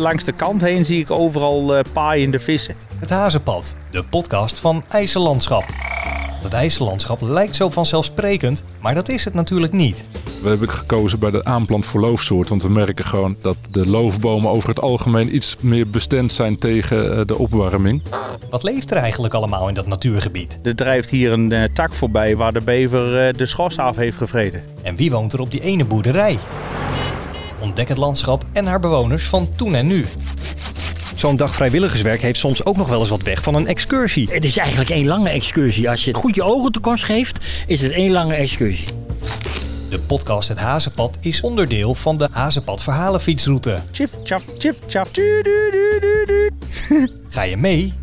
Langs de kant heen zie ik overal uh, paaiende vissen. Het Hazenpad, de podcast van IJssellandschap. Het IJssellandschap lijkt zo vanzelfsprekend, maar dat is het natuurlijk niet. We hebben gekozen bij de aanplant voor loofsoort, want we merken gewoon dat de loofbomen over het algemeen iets meer bestand zijn tegen eh, de opwarming. Wat leeft er eigenlijk allemaal in dat natuurgebied? Er drijft hier een uh, tak voorbij waar de bever uh, de schors af heeft gevreten. En wie woont er op die ene boerderij? Ontdek het landschap en haar bewoners van toen en nu. Zo'n dag vrijwilligerswerk heeft soms ook nog wel eens wat weg van een excursie. Het is eigenlijk één lange excursie. Als je goed je ogen te kost geeft, is het één lange excursie. De podcast Het Hazenpad is onderdeel van de Hazenpad Verhalenfietsroute. Chif, chaf, chif, chaf. Ga je mee